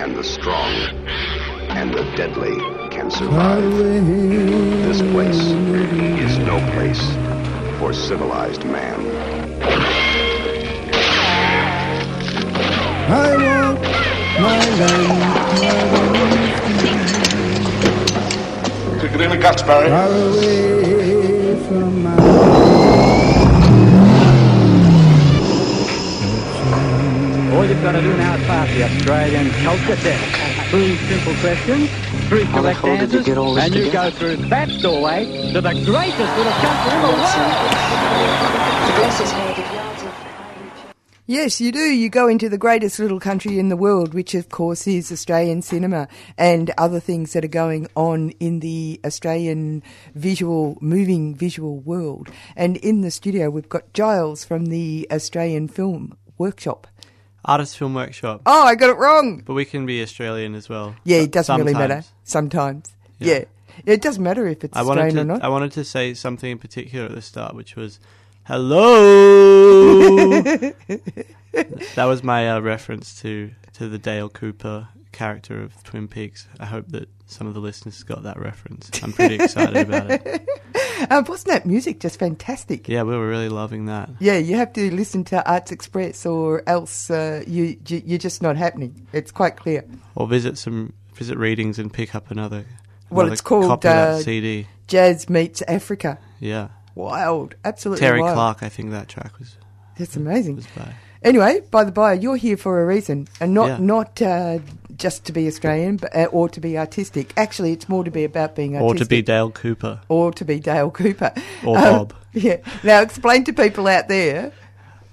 and the strong and the deadly can survive. This place is no place for civilized man. I want my land Took it in the guts, Barry. far away from my All you've got to do now is pass the Australian culture test. Three simple questions, three How the correct hell did you answers, get all this and you together? go through that doorway to the greatest little country in the world. To bless his head, if yards of Yes, you do. You go into the greatest little country in the world, which of course is Australian cinema and other things that are going on in the Australian visual, moving visual world. And in the studio, we've got Giles from the Australian Film Workshop. Artist Film Workshop. Oh, I got it wrong. But we can be Australian as well. Yeah, it doesn't really matter. sometimes. Sometimes. Yeah. Yeah. It doesn't matter if it's I Australian to or not. I wanted to say something in particular at the start, which was hello. that was my uh, reference to to the Dale Cooper character of Twin Peaks. I hope that some of the listeners got that reference. I'm pretty excited about it. Um, wasn't that music just fantastic? Yeah, we were really loving that. Yeah, you have to listen to Arts Express, or else uh, you, you you're just not happening. It's quite clear. Or visit some visit readings and pick up another. Well, another it's called, uh, CD. Jazz meets Africa. Yeah, Wild, absolutely Terry wild. Clark. I think that track was That's amazing. was by. Anyway, by the by, you're here for a reason, and not Yeah. not uh, just to be Australian, but uh, or to be artistic. Actually, it's more to be about being Or artistic, to be Dale Cooper. or to be Dale Cooper Or Um, Bob. Yeah. Now, explain to people out there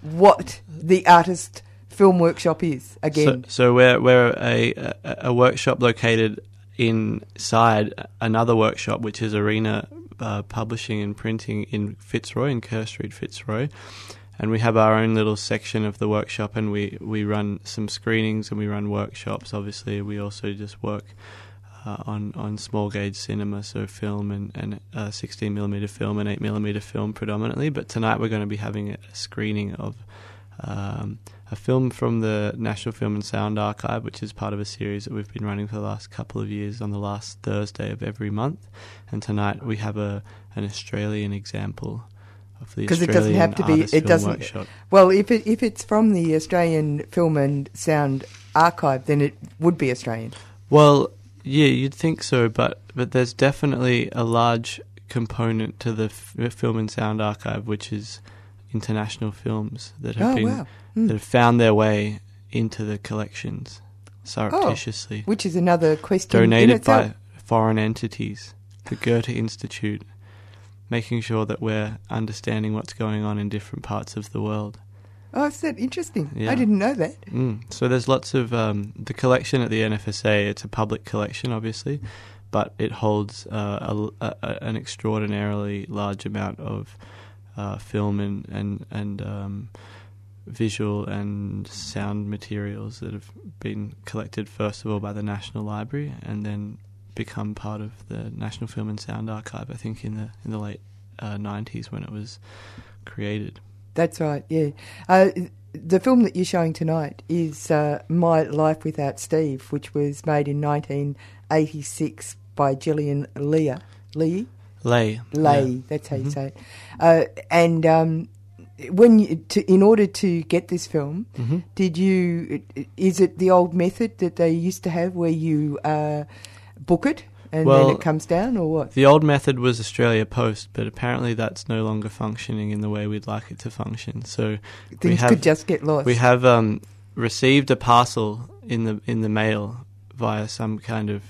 what the artist film workshop is again. So, so we're we're a, a a workshop located inside another workshop, which is Arena uh, Publishing and Printing in Fitzroy, in Kerr Street, Fitzroy. And we have our own little section of the workshop, and we, we run some screenings and we run workshops. Obviously, we also just work uh, on on small gauge cinema, so film and and uh, 16 millimeter film and 8 millimeter film predominantly. But tonight we're going to be having a screening of um, a film from the National Film and Sound Archive, which is part of a series that we've been running for the last couple of years on the last Thursday of every month. And tonight we have a an Australian example because it doesn't have to be. It doesn't. Workshop. Well, if it if it's from the Australian Film and Sound Archive, then it would be Australian. Well, yeah, you'd think so, but but there's definitely a large component to the f- film and sound archive, which is international films that have Oh, been wow. Hmm. that have found their way into the collections surreptitiously, Which is another question. donated by foreign entities, the Goethe Institute, making sure that we're understanding what's going on in different parts of the world. Oh, is that interesting? Yeah. I didn't know that. Mm. So there's lots of um, the collection at the NFSA. It's a public collection, obviously, but it holds uh, a, a, an extraordinarily large amount of uh, film and and and um, visual and sound materials that have been collected first of all by the National Library and then become part of the National Film and Sound Archive. I think in the in the late uh, 90s when it was created. That's right. Yeah. Uh, the film that you're showing tonight is uh, My Life Without Steve, which was made in 1986 by Gillian Lear. Lee. Lay. Lay, yeah. that's how you say it. Uh, and um, when you, to, in order to get this film, Mhm. did you? Is it the old method that they used to have, where you uh, book it and Well, then it comes down, or what? The old method was Australia Post, but apparently that's no longer functioning in the way we'd like it to function. So we Things have could just get lost. we have um, received a parcel in the in the mail via some kind of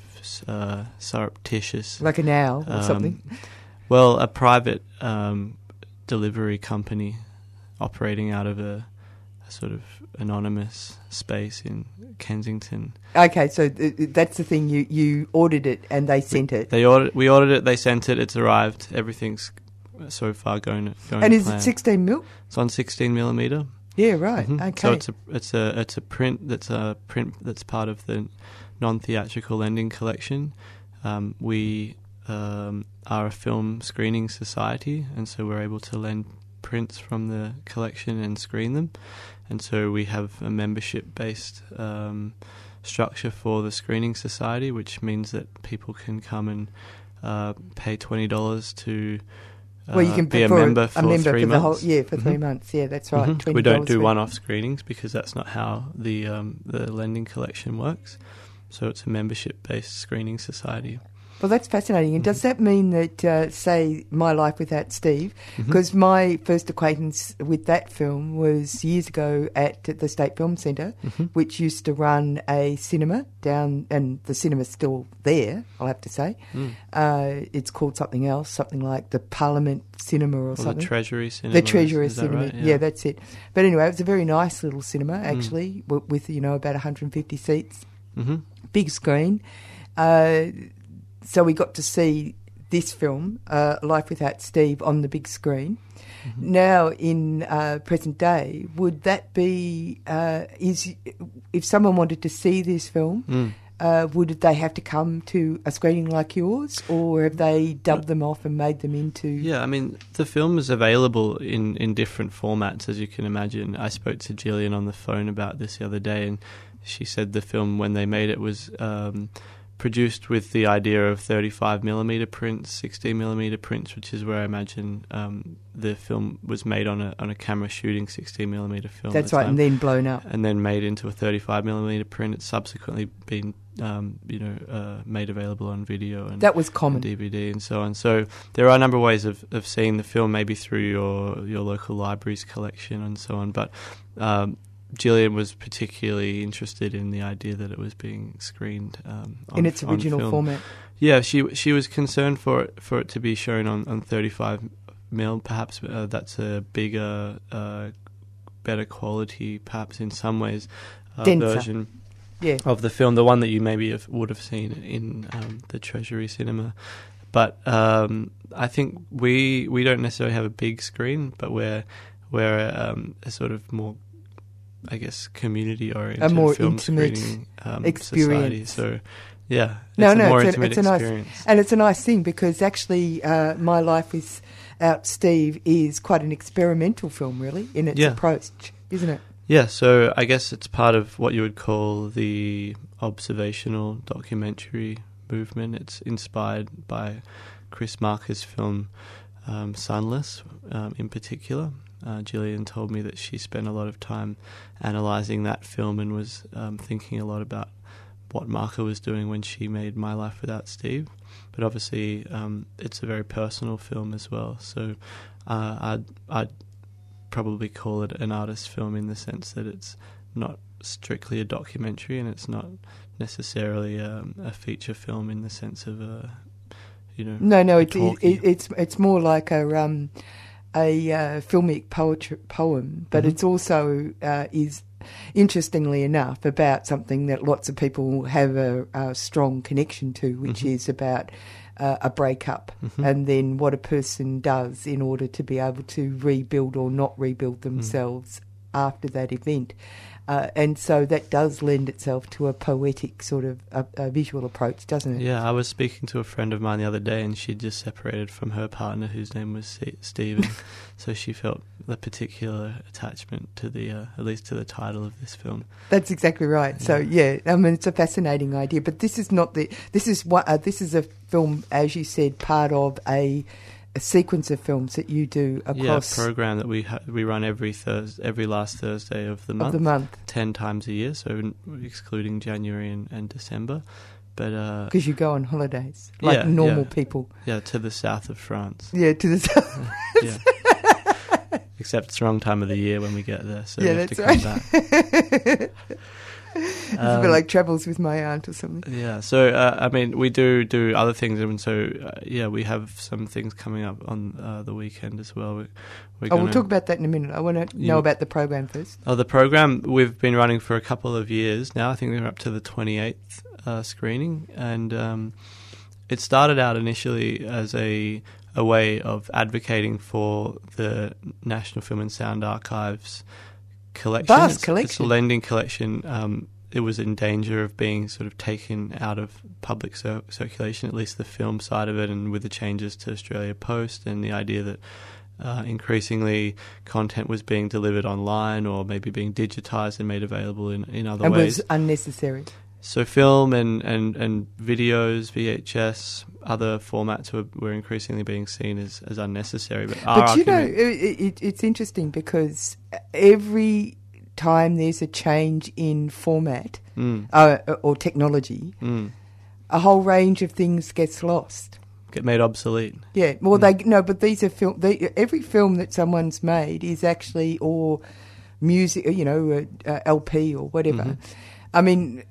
uh, surreptitious like an owl or um, something. Well, a private um, delivery company operating out of a, a sort of anonymous space in Kensington. Okay, so th- th- that's the thing. You you ordered it and they sent it. They ordered, we ordered it, they sent it, it's arrived. Everything's so far going going. and is plan. it 16 mil? It's on 16 millimeter. Yeah, right. Mhm. Okay. So it's a it's a it's a print that's a print that's part of the non-theatrical lending collection. Um, we um, are a film screening society, and so we're able to lend prints from the collection and screen them. And so we have a membership-based um, structure for the screening society, which means that people can come and uh, pay twenty dollars to. Uh, well, you can be a member for member three for the whole months. yeah for three Mhm. months. Yeah, that's right. Mhm. We don't do one-off screenings because that's not how the um, the lending collection works. So it's a membership-based screening society. Well, that's fascinating. And Mm-hmm. does that mean that, uh, say, My Life Without Steve, Mhm. because my first acquaintance with that film was years ago at the State Film Centre, Mhm. which used to run a cinema down, and the cinema's still there, I'll have to say. Mm. Uh, it's called something else, something like the Parliament Cinema or Or the something. Treasury Cinema. The Treasury Cinema, right? yeah. that's it. But anyway, it was a very nice little cinema, Mm. actually, w- with, you know, about 150 seats Mhm. big screen. Uh, so we got to see this film, uh, Life Without Steve, on the big screen. Mm-hmm. Now, in uh, present day, would that be uh, is if someone wanted to see this film? Mm. Uh, would they have to come to a screening like yours, or have they dubbed them off and made them into? Yeah, I mean, the film is available in, in different formats, as you can imagine. I spoke to Gillian on the phone about this the other day, and she said the film, when they made it, was um, produced with the idea of 35 millimeter prints, 16 millimeter prints, which is where I imagine um, the film was made on a on a camera shooting 16 millimeter film. That's right, time and then blown up. and then made into a 35 millimeter print. It's subsequently been, um, you know, uh, made available on video and, That was and common. DVD and so on. So there are a number of ways of, of seeing the film, maybe through your your local library's collection and so on. But um, Gillian was particularly interested in the idea that it was being screened um, on, in its original format. Yeah, she she was concerned for it for it to be shown on, on 35 mil. Perhaps uh, that's a bigger, uh, better quality, perhaps in some ways, uh, version Yeah. of the film, the one that you maybe have, would have seen in um, the Treasury Cinema. But um, I think we we don't necessarily have a big screen, but we're we're um, a sort of more, I guess, community oriented a more intimate um, experience. Society. So yeah, No, it's no, it's a- it's a nice- experience. And it's a nice thing because actually, uh, My Life is Without Steve is quite an experimental film, really, in its Yeah. approach, isn't it? Yeah, so I guess it's part of what you would call the observational documentary movement. It's inspired by Chris Marker's film um, Sunless, um, in particular. Uh, Gillian told me that she spent a lot of time analysing that film and was um, thinking a lot about what Marker was doing when she made My Life Without Steve. But obviously, um, it's a very personal film as well. So uh, I'd, I'd probably call it an artist film in the sense that it's not strictly a documentary and it's not necessarily um, a feature film in the sense of a you know No, no, a it, it, it, it's it's more like a um, a uh, filmic poetry poem, but Mhm. it's also uh, is interestingly enough about something that lots of people have a, a strong connection to, which Mhm. is about uh, a breakup, Mhm. and then what a person does in order to be able to rebuild or not rebuild Hmm. themselves after that event. Uh, and so that does lend itself to a poetic sort of a, a visual approach, doesn't it? yeah I was speaking to a friend of mine the other day and she just separated from her partner whose name was and so she felt a particular attachment to the uh, at least to the title of this film That's exactly right. So yeah, I mean it's a fascinating idea, but this is not the this is what uh, this is a film, as you said, part of a, a sequence of films that you do across yeah a program that we ha- we run every Thursday every last Thursday of the month of the month 10 times a year, so excluding January and, and December. But uh, because you go on holidays like Yeah, normal yeah. people. yeah, to the south of France. Yeah, to the south. Yeah. Except it's the wrong time of the year when we get there, so Yeah, we have to come back. It's a Um, bit like travels with my aunt or something. Yeah, so uh, I mean, we do do other things, and so uh, yeah, we have some things coming up on uh, the weekend as well. We, we're Oh, we'll talk about that in a minute. I want to know about the program first. Oh, the program we've been running for a couple of years now. I think we're up to the twenty eighth uh, screening, and um, it started out initially as a a way of advocating for the National Film and Sound Archives collection. Vast It's- It's a collection. lending collection. Um, it was in danger of being sort of taken out of public cir- circulation, at least the film side of it, and with the changes to Australia Post and the idea that uh, increasingly content was being delivered online or maybe being digitized and made available in, in other and ways. was unnecessary. So film and, and, and videos, VHS, other formats were, were increasingly being seen as, as unnecessary. But, But you know, it, it, it's interesting because every time there's a change in format Mm, uh, or technology, mm, a whole range of things gets lost. get made obsolete. Yeah, well, they no, but these are film. They, every film that someone's made is actually or music, you know, uh, uh, LP or whatever. I mean,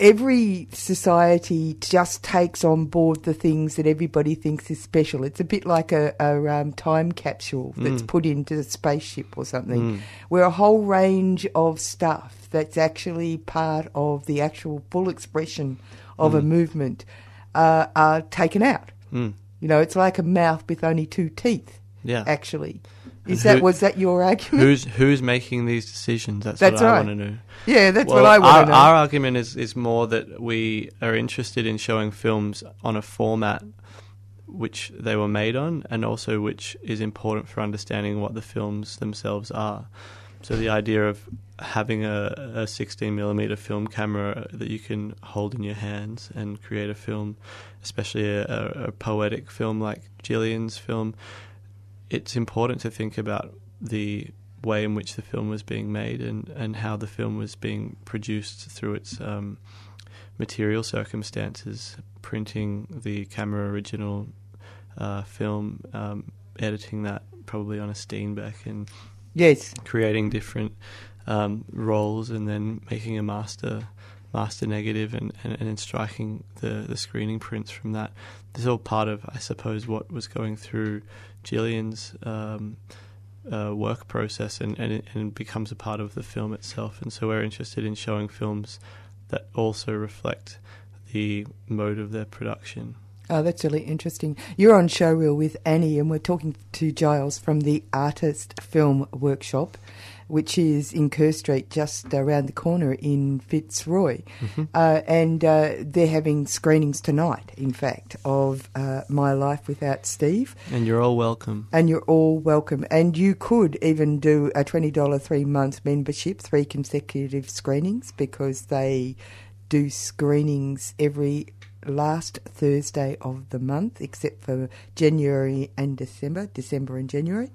every society just takes on board the things that everybody thinks is special. It's a bit like a, a um, time capsule that's put into the spaceship or something, where a whole range of stuff that's actually part of the actual full expression of a movement uh, are taken out. Mm, You know, it's like a mouth with only two teeth. yeah. Actually, And is that who- was that your argument? Who's who's making these decisions? That's, That's what I want to know. yeah, that's well, what I want our, to know. our argument is, is more that we are interested in showing films on a format which they were made on, and also which is important for understanding what the films themselves are. So the idea of having a, a 16 millimeter film camera that you can hold in your hands and create a film, especially a, a poetic film like Gillian's film, it's important to think about the way in which the film was being made and, and how the film was being produced through its um, material circumstances, printing the camera original uh, film, um, editing that probably on a Steenbeck and yes, creating different um, roles and then making a master master negative and, and, and then striking the, the screening prints from that. This is all part of, I suppose, what was going through Gillian's um, uh, work process and, and, and becomes a part of the film itself. And so we're interested in showing films that also reflect the mode of their production. Oh, that's really interesting. You're on Showreel with Annie, and we're talking to Giles from the Artist Film Workshop, which is in Kerr Street, just around the corner in Fitzroy. Uh, and uh, they're having screenings tonight, in fact, of uh, My Life Without Steve. And you're all welcome. And you're all welcome. And you could even do a $20 three month membership, three consecutive screenings, because they do screenings every last Thursday of the month, except for January and December, December and January.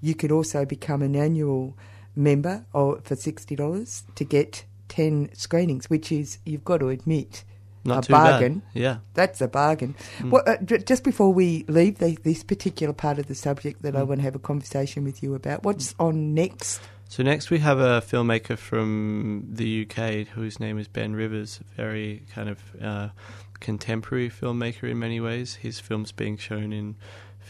You could also become an annual member or for $60 to get 10 screenings, which is, you've got to admit, Not a too bad. bargain. Yeah. That's a bargain. Hmm. Well, uh, just before we leave the, this particular part of the subject that Hmm. I want to have a conversation with you about, what's on next? So next we have a filmmaker from the UK whose name is Ben Rivers, a very kind of uh, contemporary filmmaker in many ways. His films being shown in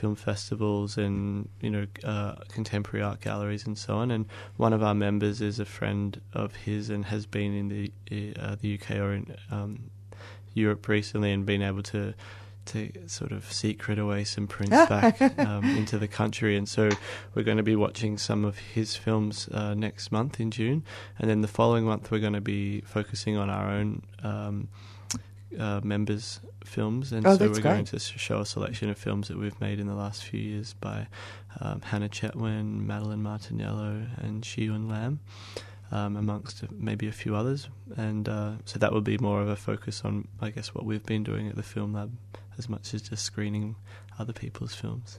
film festivals and you know uh, contemporary art galleries and so on. And one of our members is a friend of his and has been in the uh, the UK or in um, Europe recently and been able to to sort of secret away some prints back um, into the country. And so we're going to be watching some of his films uh, next month in June, and then the following month we're going to be focusing on our own. Um, uh, members' films, and Oh, so we're going to show a selection of films that we've made in the last few years by um, Hannah Chetwin, Madeline Martinello, and Shiyun Lam, um, amongst maybe a few others. And uh, so that will be more of a focus on, I guess, what we've been doing at the Film Lab, as much as just screening other people's films.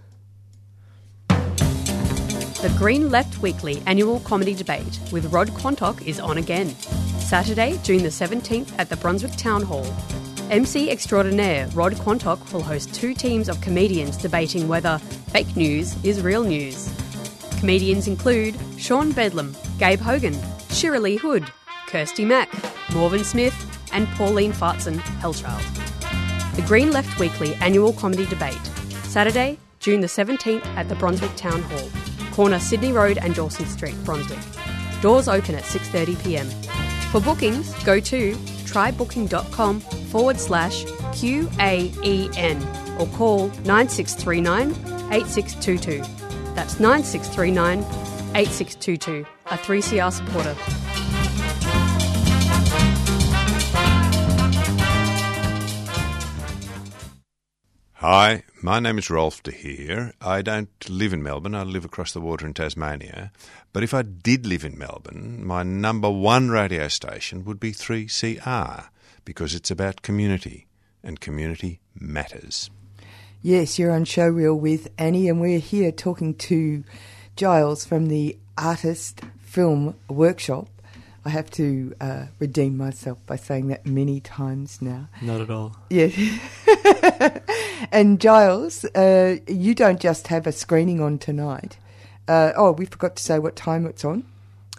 The Green Left Weekly annual comedy debate with Rod Quantock is on again. Saturday, June the 17th at the Brunswick Town Hall. MC extraordinaire Rod Quantock will host two teams of comedians debating whether fake news is real news. Comedians include Sean Bedlam, Gabe Hogan, Shirley Hood, Kirsty Mack, Morven Smith, and Pauline Fartzen, Hellchild. The Green Left Weekly annual comedy debate, Saturday, June the 17th at the Brunswick Town Hall, corner Sydney Road and Dawson Street, Brunswick. Doors open at 6.30pm. For bookings, go to trybooking.com forward slash QAEN or call 9639 8622. That's 9639 8622, a 3CR supporter. Hi, my name is Rolf de Heer. I don't live in Melbourne, I live across the water in Tasmania. But if I did live in Melbourne, my number one radio station would be 3CR because it's about community and community matters. Yes, you're on Showreel with Annie, and we're here talking to Giles from the Artist Film Workshop. I have to uh, redeem myself by saying that many times now. Not at all. Yeah. and Giles, uh, you don't just have a screening on tonight. Uh, oh, we forgot to say what time it's on.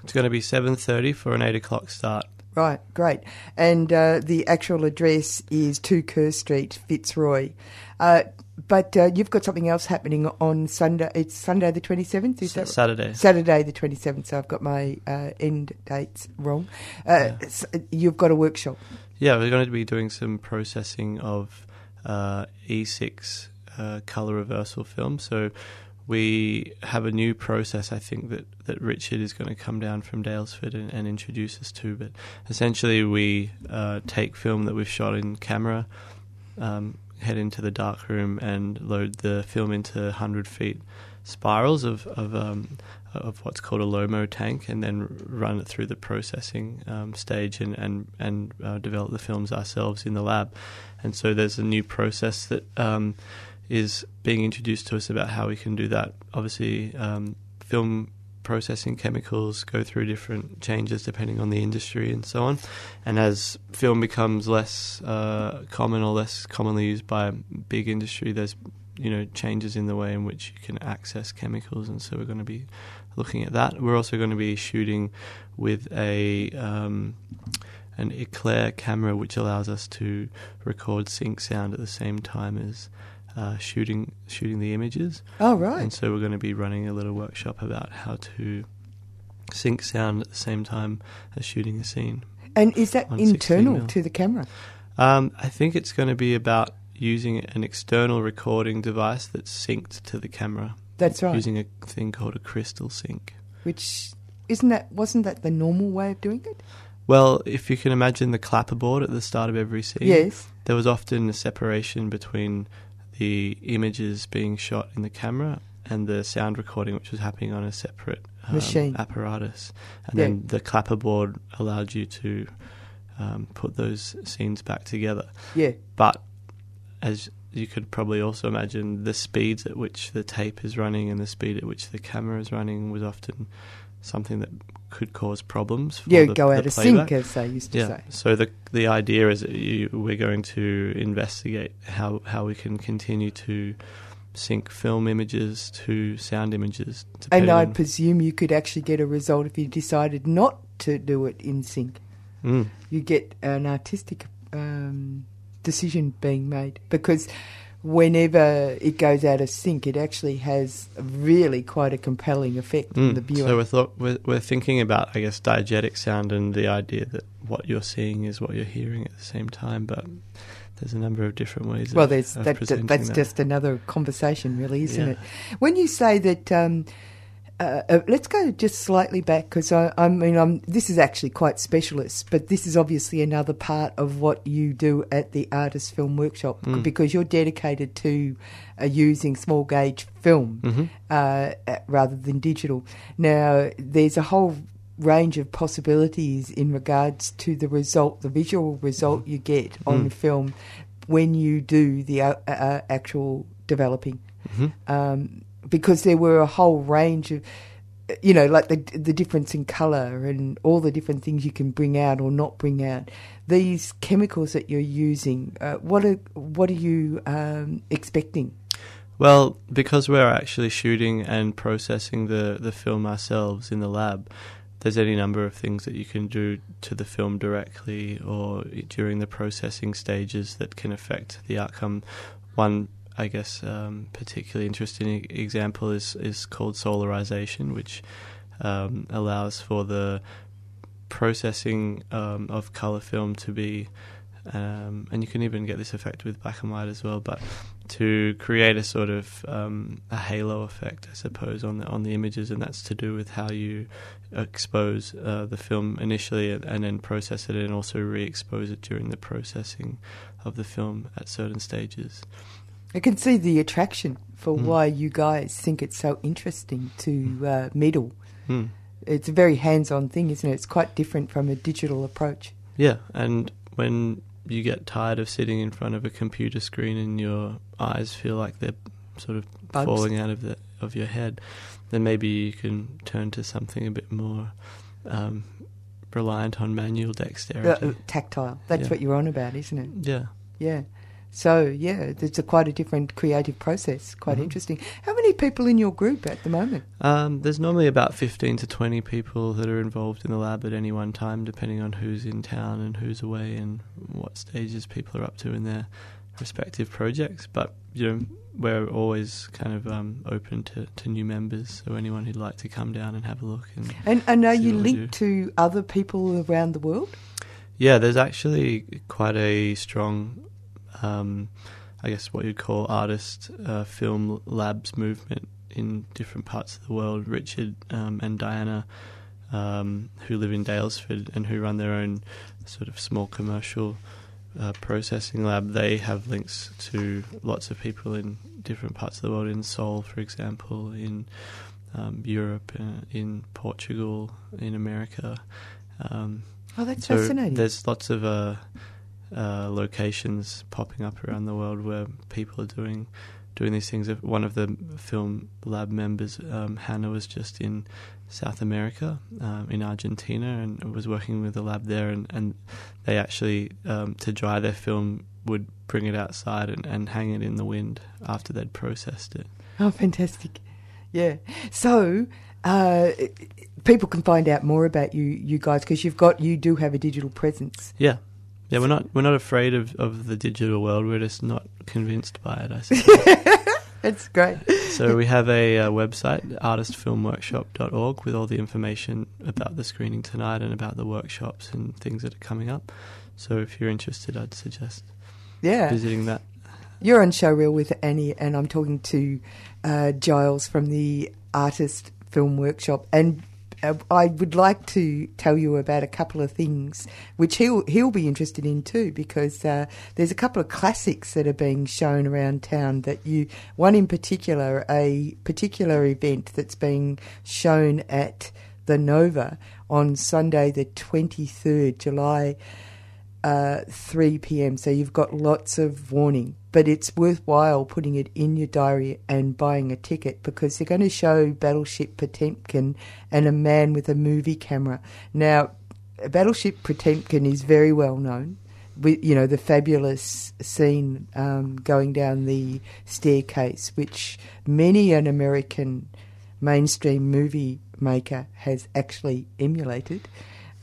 It's going to be 7.30 for an 8 o'clock start. Right, great. And uh, the actual address is 2 Kerr Street, Fitzroy. But uh, you've got something else happening on Sunday. It's Sunday the 27th, is that Saturday. Saturday the 27th, so I've got my uh, end dates wrong. Uh, s- You've got a workshop. Yeah, we're going to be doing some processing of uh, E6 uh, color reversal film. So we have a new process, I think, that, that Richard is going to come down from Daylesford and, and introduce us to. But essentially, we uh, take film that we've shot in camera, um, head into the dark room, and load the film into 100 feet spirals of, of um, of what's called a LOMO tank, and then run it through the processing um, stage and and and uh, develop the films ourselves in the lab. And so there's a new process that um, is being introduced to us about how we can do that. Obviously, um, film processing chemicals go through different changes depending on the industry and so on. And as film becomes less uh, common or less commonly used by big industry, there's you know changes in the way in which you can access chemicals, and so we're going to be looking at that. We're also going to be shooting with a um, an Eclair camera, which allows us to record sync sound at the same time as uh, shooting shooting the images. Oh, right. And so we're going to be running a little workshop about how to sync sound at the same time as shooting a scene. And is that internal to the camera? Um, I think it's going to be about using an external recording device that's synced to the camera. That's right. Using a thing called a crystal sync. Which isn't that wasn't that the normal way of doing it? Well, if you can imagine the clapperboard at the start of every scene, Yes. there was often a separation between the images being shot in the camera and the sound recording, which was happening on a separate um, Machine. apparatus. And Yeah. then the clapperboard allowed you to um, put those scenes back together. Yeah. But as you could probably also imagine, the speeds at which the tape is running and the speed at which the camera is running was often something that could cause problems. For Yeah, the, go out of sync, as they used to yeah. say. So the the idea is that you, we're going to investigate how how we can continue to sync film images to sound images. And I'd presume you could actually get a result if you decided not to do it in sync. Mm. You get an artistic um, decision being made because whenever it goes out of sync, it actually has really quite a compelling effect on Mm. the viewer. So we're, thought, we're we're thinking about I guess diegetic sound and the idea that what you're seeing is what you're hearing at the same time, but there's a number of different ways. well, of, there's of that, that's that. just another conversation, really, isn't Yeah. it? When you say that, um, uh, uh, let's go just slightly back because I, I mean, I'm, this is actually quite specialist, but this is obviously another part of what you do at the Artist Film Workshop Mm. because you're dedicated to uh, using small gauge film Mhm. uh, rather than digital. Now, there's a whole range of possibilities in regards to the result, the visual result you get on Mm. film when you do the uh, actual developing. Mhm. Um, because there were a whole range of, you know, like the the difference in color and all the different things you can bring out or not bring out. These chemicals that you're using, uh, what are what are you um, expecting? Well, because we're actually shooting and processing the, the film ourselves in the lab, there's any number of things that you can do to the film directly or during the processing stages that can affect the outcome. One, I guess, um, particularly interesting example is is called solarization, which um, allows for the processing um, of color film to be, um, and you can even get this effect with black and white as well, but to create a sort of um, a halo effect, I suppose, on the on the images, and that's to do with how you expose uh, the film initially and then process it, and also re-expose it during the processing of the film at certain stages. I can see the attraction for Mm. why you guys think it's so interesting to uh, meddle. Hmm. It's a very hands-on thing, isn't it? It's quite different from a digital approach. Yeah, and when you get tired of sitting in front of a computer screen and your eyes feel like they're sort of Bugs. falling out of the of your head, then maybe you can turn to something a bit more um, reliant on manual dexterity. uh, tactile. That's Yeah. what you're on about, isn't it? yeah. Yeah. So yeah, it's a quite a different creative process. Quite Mhm. interesting. How many people in your group at the moment? Um, there's normally about 15 to 20 people that are involved in the lab at any one time, depending on who's in town and who's away and what stages people are up to in their respective projects. But, you know, we're always kind of um, open to, to new members, so anyone who'd like to come down and have a look. And And and are you linked to other people around the world? Yeah, there's actually quite a strong, um, I guess, what you'd call artist uh, film labs movement in different parts of the world. Richard um, and Diana, um, who live in Daylesford and who run their own sort of small commercial uh, processing lab, they have links to lots of people in different parts of the world, in Seoul, for example, in um, Europe, uh, in Portugal, in America. Um, Oh, that's so fascinating. There's lots of uh, uh, locations popping up around the world where people are doing doing these things. One of the film lab members, um, Hannah, was just in South America, um, in Argentina, and was working with a lab there. And, and they actually, um, to dry their film, would bring it outside and, and hang it in the wind after they'd processed it. Oh, fantastic! Yeah. So, uh, people can find out more about you, you guys, because you've got you do have a digital presence. Yeah. Yeah, we're not we're not afraid of, of the digital world. We're just not convinced by it. I suppose. it's great. so we have a uh, website, artistfilmworkshop.org, with all the information about the screening tonight and about the workshops and things that are coming up. So if you're interested, I'd suggest Yeah. visiting that. You're on Showreel with Annie, and I'm talking to uh, Giles from the Artist Film Workshop. And uh, I would like to tell you about a couple of things which he'll he'll be interested in too, because uh, there's a couple of classics that are being shown around town. That you one in particular, a particular event that's being shown at the Nova on Sunday, the 23rd July uh, 3 p.m. So you've got lots of warning, but it's worthwhile putting it in your diary and buying a ticket because they're going to show Battleship Potemkin and a man with a movie camera. Now, Battleship Potemkin is very well known. With, you know the fabulous scene um, going down the staircase, which many an American mainstream movie maker has actually emulated.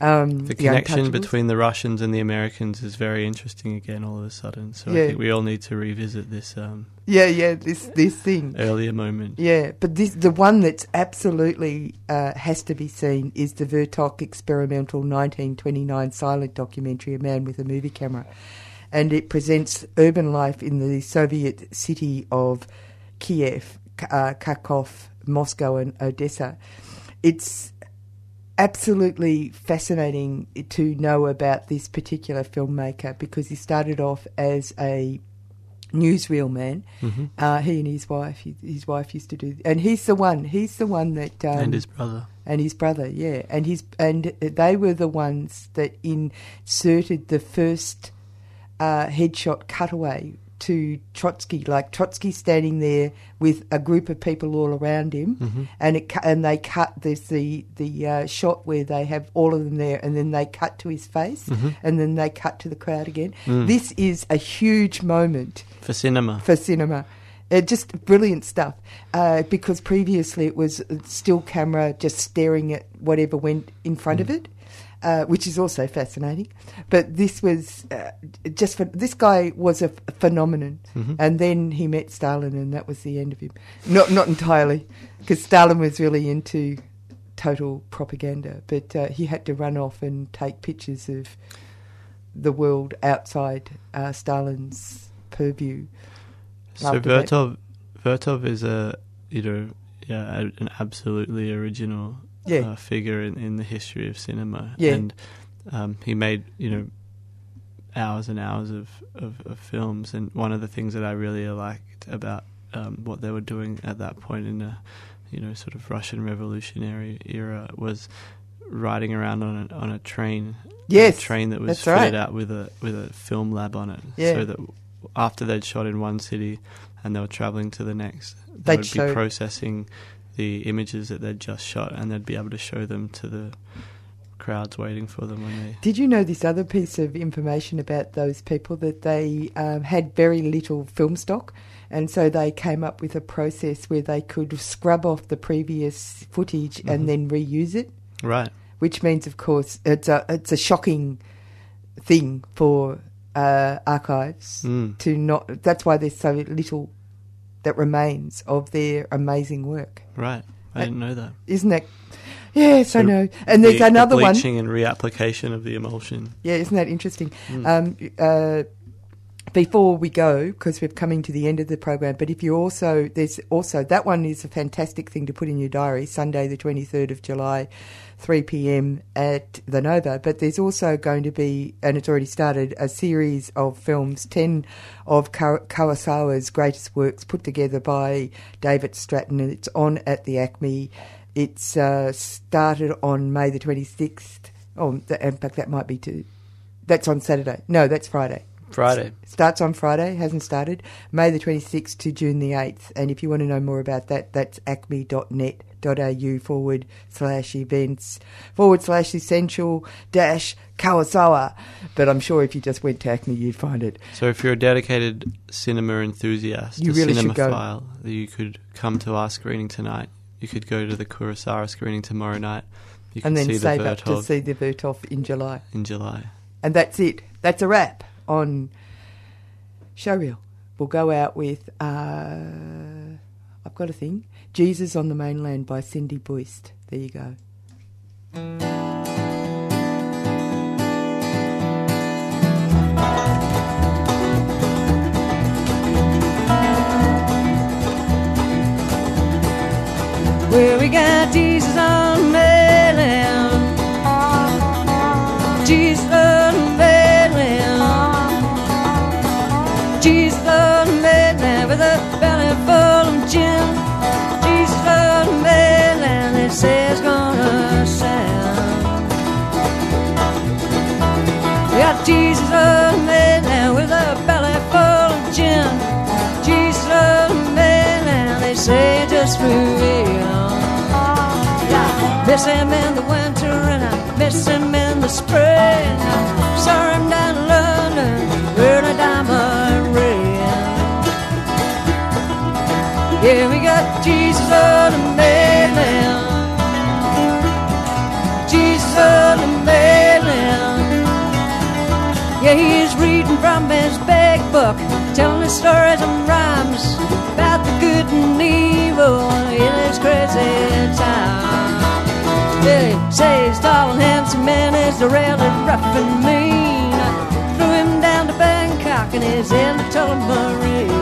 Um, The connection between the Russians and the Americans is very interesting again all of a sudden. So Yeah. I think we all need to revisit this um, Yeah, yeah, this this thing. earlier moment. Yeah, but this the one that's absolutely uh, has to be seen is the Vertov experimental 1929 silent documentary, A Man with a Movie Camera, and it presents urban life in the Soviet city of Kiev, uh, Kharkov, Moscow, and Odessa. It's absolutely fascinating to know about this particular filmmaker because he started off as a newsreel man. Mhm. Uh, he and his wife, his wife used to do, and he's the one. He's the one that um, and his brother. and his brother, yeah, and his and they were the ones that inserted the first uh, headshot cutaway to Trotsky, like Trotsky standing there with a group of people all around him, Mhm. and it and they cut. There's the the uh, shot where they have all of them there, and then they cut to his face, Mhm. and then they cut to the crowd again. Mm. This is a huge moment For cinema. for cinema. Uh, just brilliant stuff. Uh, because previously it was still camera just staring at whatever went in front of it. Uh, which is also fascinating, but this was uh, just for, this guy was a f- phenomenon, and then he met Stalin, and that was the end of him. Not not entirely, because Stalin was really into total propaganda, but uh, he had to run off and take pictures of the world outside uh, Stalin's purview. So Vertov, Vertov is a you know yeah an absolutely original Yeah. uh, figure in, in the history of cinema. Yeah. and um, he made you know hours and hours of, of, of films. And one of the things that I really liked about um, what they were doing at that point in the you know sort of Russian revolutionary era was riding around on a, on a train. Yes, a train that was fitted right. out with a with a film lab on it, Yeah. so that after they'd shot in one city and they were traveling to the next, they They'd would be processing the images that they'd just shot, and they'd be able to show them to the crowds waiting for them when they. Did you know this other piece of information about those people that they um, had very little film stock, and so they came up with a process where they could scrub off the previous footage Mhm. and then reuse it, Right. which means, of course, it's a it's a shocking thing for uh, archives Mm. to not. That's why there's so little that remains of their amazing work. Right. I Uh, didn't know that. Isn't that? Yes, I The- know. And there's the- another the one. bleaching and reapplication of the emulsion. Yeah, isn't that interesting? Mm. Um, uh, before we go, because we're coming to the end of the program, but if you also, there's also, that one is a fantastic thing to put in your diary, Sunday the 23rd of July, 3 p.m. at the Nova. But there's also going to be, and it's already started, a series of films, 10 of Ka- Kawasawa's greatest works put together by David Stratton, and it's on at the Acme. It's uh, started on May the 26th. Oh, in fact, that might be too. That's on Saturday. No, that's Friday. Friday. Starts on Friday, hasn't started. May the 26th to June the 8th. And if you want to know more about that, that's acme.net.au forward slash events forward slash essential dash Kawasawa. But I'm sure if you just went to Acme, you'd find it. So if you're a dedicated cinema enthusiast, You a really should go. cinemaphile, you could come to our screening tonight. You could go to the Kurosawa screening tomorrow night. You and can then see the save up to see the Vertov in July. in July. And that's it. That's a wrap on Showreel. We'll go out with, uh, I've got a thing Jesus on the Mainland by Cindy Boyst. There you go. Well, we got Jesus on the Jesus the mainland with a belly full of gin. Jesus the mainland, they say just. Yeah, miss him in the winter and I miss him in the spring. I saw him down in London wearing a diamond ring. Yeah, we got Jesus his big book, telling stories and rhymes about the good and evil in this crazy. Yeah, he says tall and handsome man is the really rough and mean. Threw him down to Bangkok and he's in the Tullamarine. Now